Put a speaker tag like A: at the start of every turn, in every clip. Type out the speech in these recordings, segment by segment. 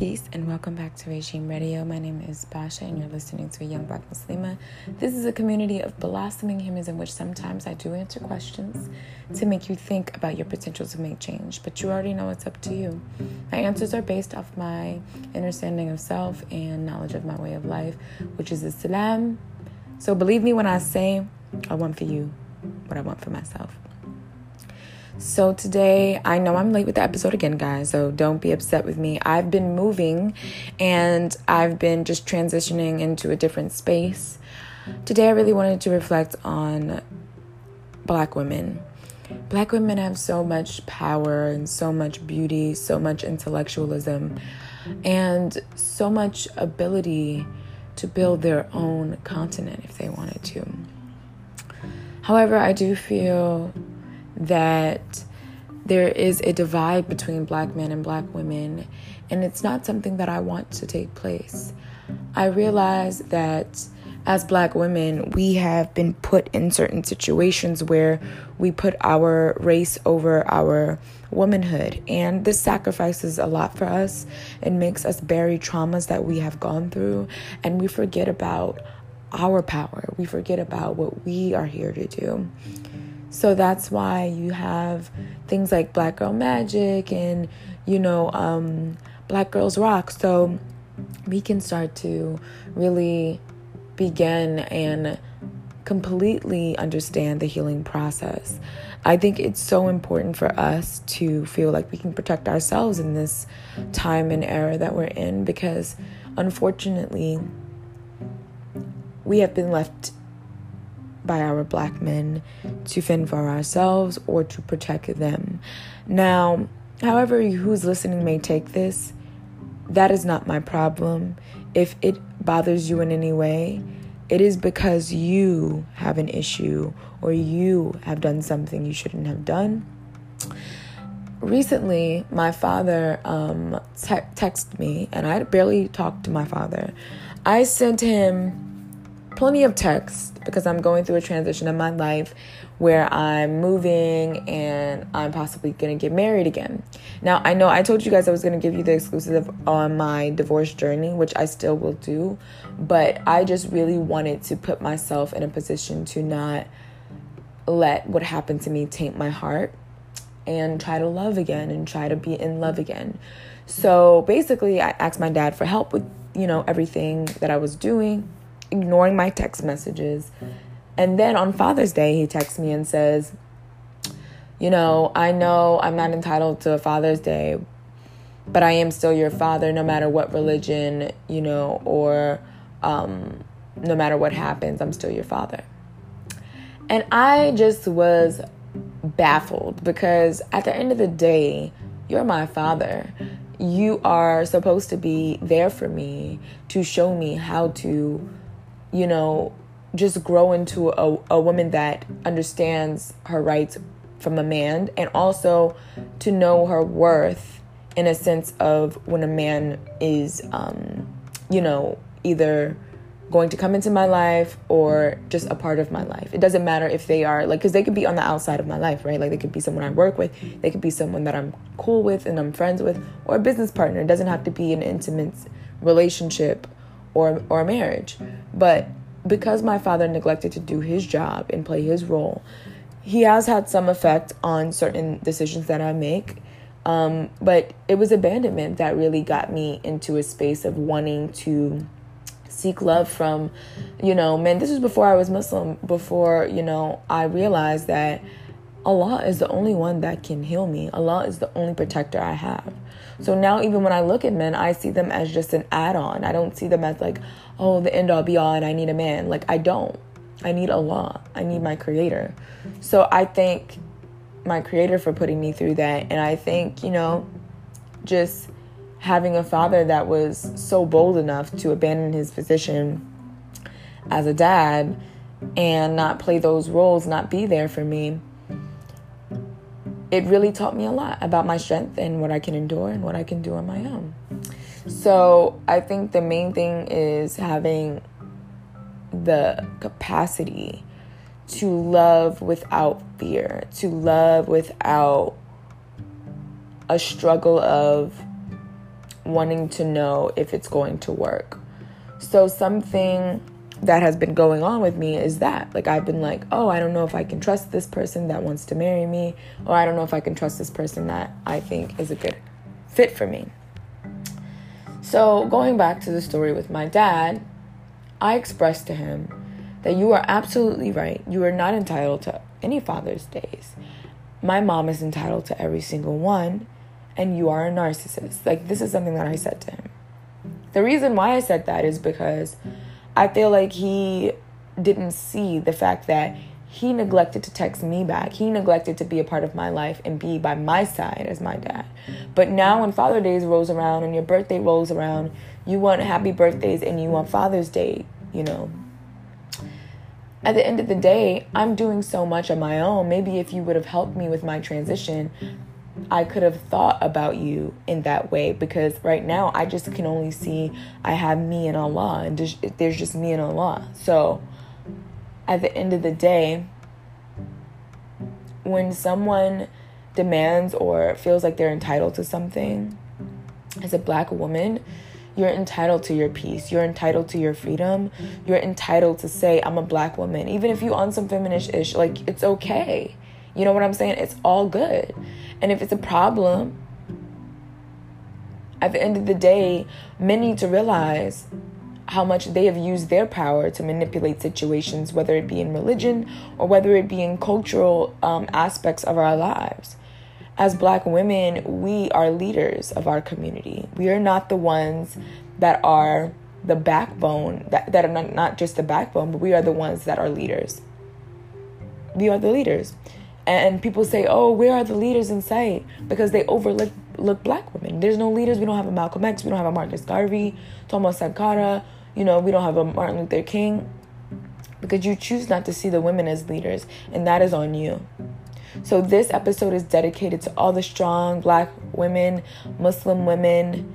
A: Peace and welcome back to Regine Radio. My name is Basha and you're listening to a Young Black Muslima. This is a community of blossoming humans in which sometimes I do answer questions to make you think about your potential to make change, but you already know it's up to you. My answers are based off my understanding of self and knowledge of my way of life, which is Islam. So believe me when I say I want for you what I want for myself. So today, I know I'm late with the episode again, guys, so don't be upset with me. I've been moving and I've been just transitioning into a different space. Today, I really wanted to reflect on black women. Black women have so much power and so much beauty, so much intellectualism, and so much ability to build their own continent if they wanted to. However, I do feel that there is a divide between black men and black women, and it's not something that I want to take place. I realize that as black women, we have been put in certain situations where we put our race over our womanhood, and this sacrifices a lot for us and makes us bury traumas that we have gone through, and we forget about our power. We forget about what we are here to do. So that's why you have things like Black Girl Magic and, you know, um, Black Girls Rock. So we can start to really begin and completely understand the healing process. I think it's so important for us to feel like we can protect ourselves in this time and era that we're in because unfortunately, we have been left by our black men to fend for ourselves or to protect them. Now, however, who's listening may take this, that is not my problem. If it bothers you in any way, it is because you have an issue or you have done something you shouldn't have done. Recently, my father um, te- texted me, and I barely talked to my father. I sent him plenty of text because I'm going through a transition in my life where I'm moving and I'm possibly going to get married again. Now, I know I told you guys I was going to give you the exclusive on my divorce journey, which I still will do, but I just really wanted to put myself in a position to not let what happened to me taint my heart and try to love again and try to be in love again. So basically, I asked my dad for help with, you know, everything that I was doing ignoring my text messages. And then on Father's Day, he texts me and says, You know, I know I'm not entitled to a Father's Day, but I am still your father no matter what religion, you know, or um, no matter what happens, I'm still your father. And I just was baffled because at the end of the day, you're my father. You are supposed to be there for me to show me how to you know, just grow into a, a woman that understands her rights from a man and also to know her worth in a sense of when a man is, um, you know, either going to come into my life or just a part of my life. It doesn't matter if they are like, because they could be on the outside of my life, right? Like they could be someone I work with, they could be someone that I'm cool with and I'm friends with, or a business partner. It doesn't have to be an intimate relationship or or a marriage. But because my father neglected to do his job and play his role, he has had some effect on certain decisions that I make. Um, but it was abandonment that really got me into a space of wanting to seek love from, you know, men. This was before I was Muslim, before, you know, I realized that Allah is the only one that can heal me. Allah is the only protector I have. So now, even when I look at men, I see them as just an add on. I don't see them as like, oh, the end all be all and I need a man. Like, I don't. I need Allah. I need my creator. So I thank my creator for putting me through that. And I think, you know, just having a father that was so bold enough to abandon his position as a dad and not play those roles, not be there for me it really taught me a lot about my strength and what I can endure and what I can do on my own. So I think the main thing is having the capacity to love without fear, to love without a struggle of wanting to know if it's going to work. So, something that has been going on with me is that like I've been like, "Oh, I don't know if I can trust this person that wants to marry me, or I don't know if I can trust this person that I think is a good fit for me." So, going back to the story with my dad, I expressed to him that you are absolutely right. You are not entitled to any Father's Days. My mom is entitled to every single one, and you are a narcissist. Like, this is something that I said to him. The reason why I said that is because I feel like he didn't see the fact that he neglected to text me back. He neglected to be a part of my life and be by my side as my dad. But now, when Father Days rolls around and your birthday rolls around, you want happy birthdays and you want Father's Day, you know. At the end of the day, I'm doing so much on my own. Maybe if you would have helped me with my transition, I could have thought about you in that way because right now I just can only see I have me and Allah and there's just me and Allah. So at the end of the day, when someone demands or feels like they're entitled to something, as a black woman, you're entitled to your peace. You're entitled to your freedom. You're entitled to say, I'm a black woman. Even if you on some feminist ish, like it's okay. You know what I'm saying? It's all good. And if it's a problem, at the end of the day, men need to realize how much they have used their power to manipulate situations, whether it be in religion or whether it be in cultural um, aspects of our lives. As black women, we are leaders of our community. We are not the ones that are the backbone, that, that are not, not just the backbone, but we are the ones that are leaders. We are the leaders. And people say, oh, where are the leaders in sight? Because they overlook look black women. There's no leaders. We don't have a Malcolm X. We don't have a Marcus Garvey, Thomas Sankara. You know, we don't have a Martin Luther King. Because you choose not to see the women as leaders. And that is on you. So this episode is dedicated to all the strong black women, Muslim women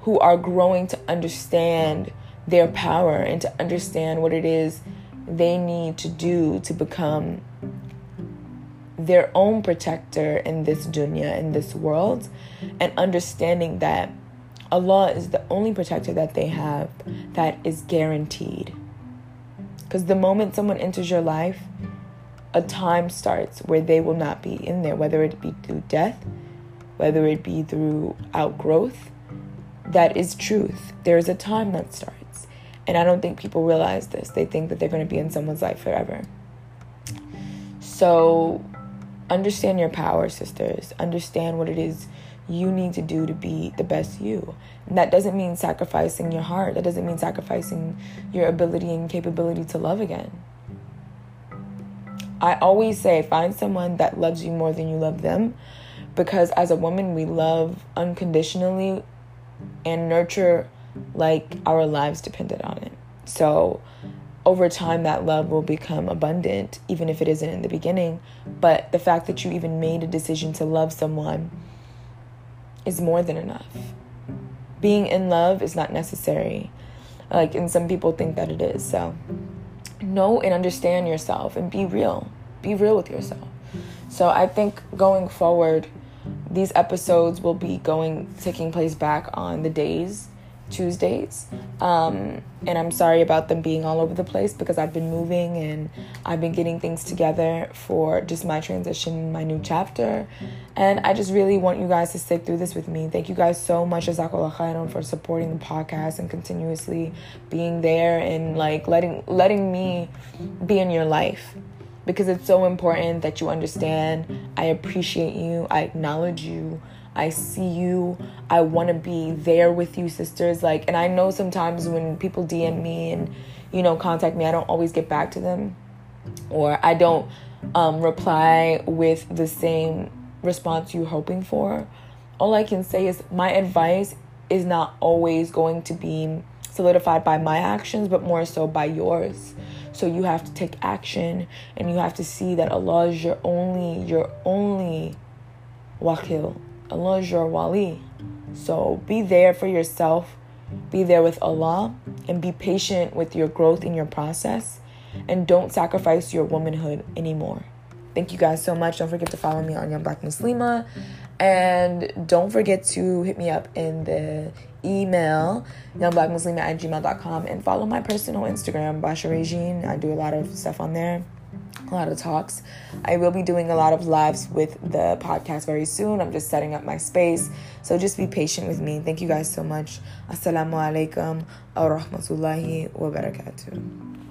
A: who are growing to understand their power and to understand what it is they need to do to become their own protector in this dunya, in this world, and understanding that Allah is the only protector that they have that is guaranteed. Because the moment someone enters your life, a time starts where they will not be in there, whether it be through death, whether it be through outgrowth. That is truth. There is a time that starts. And I don't think people realize this. They think that they're going to be in someone's life forever. So understand your power, sisters. Understand what it is you need to do to be the best you. And that doesn't mean sacrificing your heart. That doesn't mean sacrificing your ability and capability to love again. I always say find someone that loves you more than you love them because as a woman we love unconditionally and nurture like our lives depended on it. So over time that love will become abundant even if it isn't in the beginning. But the fact that you even made a decision to love someone is more than enough. Being in love is not necessary. Like and some people think that it is. So know and understand yourself and be real. Be real with yourself. So i think going forward these episodes will be going taking place back on the days Tuesdays. Um, and I'm sorry about them being all over the place because I've been moving and I've been getting things together for just my transition, my new chapter. And I just really want you guys to stick through this with me. Thank you guys so much, Jazakallah khairan, for supporting the podcast and continuously being there and like letting letting me be in your life because it's so important that you understand. I appreciate you. I acknowledge you. I see you. I want to be there with you, sisters. Like, and I know sometimes when people DM me and, you know, contact me, I don't always get back to them or I don't um, reply with the same response you're hoping for. All I can say is my advice is not always going to be solidified by my actions, but more so by yours. So you have to take action and you have to see that Allah is your only, your only wakil. Allah is your wali. So be there for yourself, be there with Allah, and be patient with your growth in your process. And don't sacrifice your womanhood anymore. Thank you guys so much. Don't forget to follow me on Young Black Muslima. And don't forget to hit me up in the email, youngblackmuslim at gmail.com, and follow my personal Instagram, Basha Regine. I do a lot of stuff on there, a lot of talks. I will be doing a lot of lives with the podcast very soon. I'm just setting up my space. So just be patient with me. Thank you guys so much. Assalamu alaikum wa rahmatullahi wa barakatuh.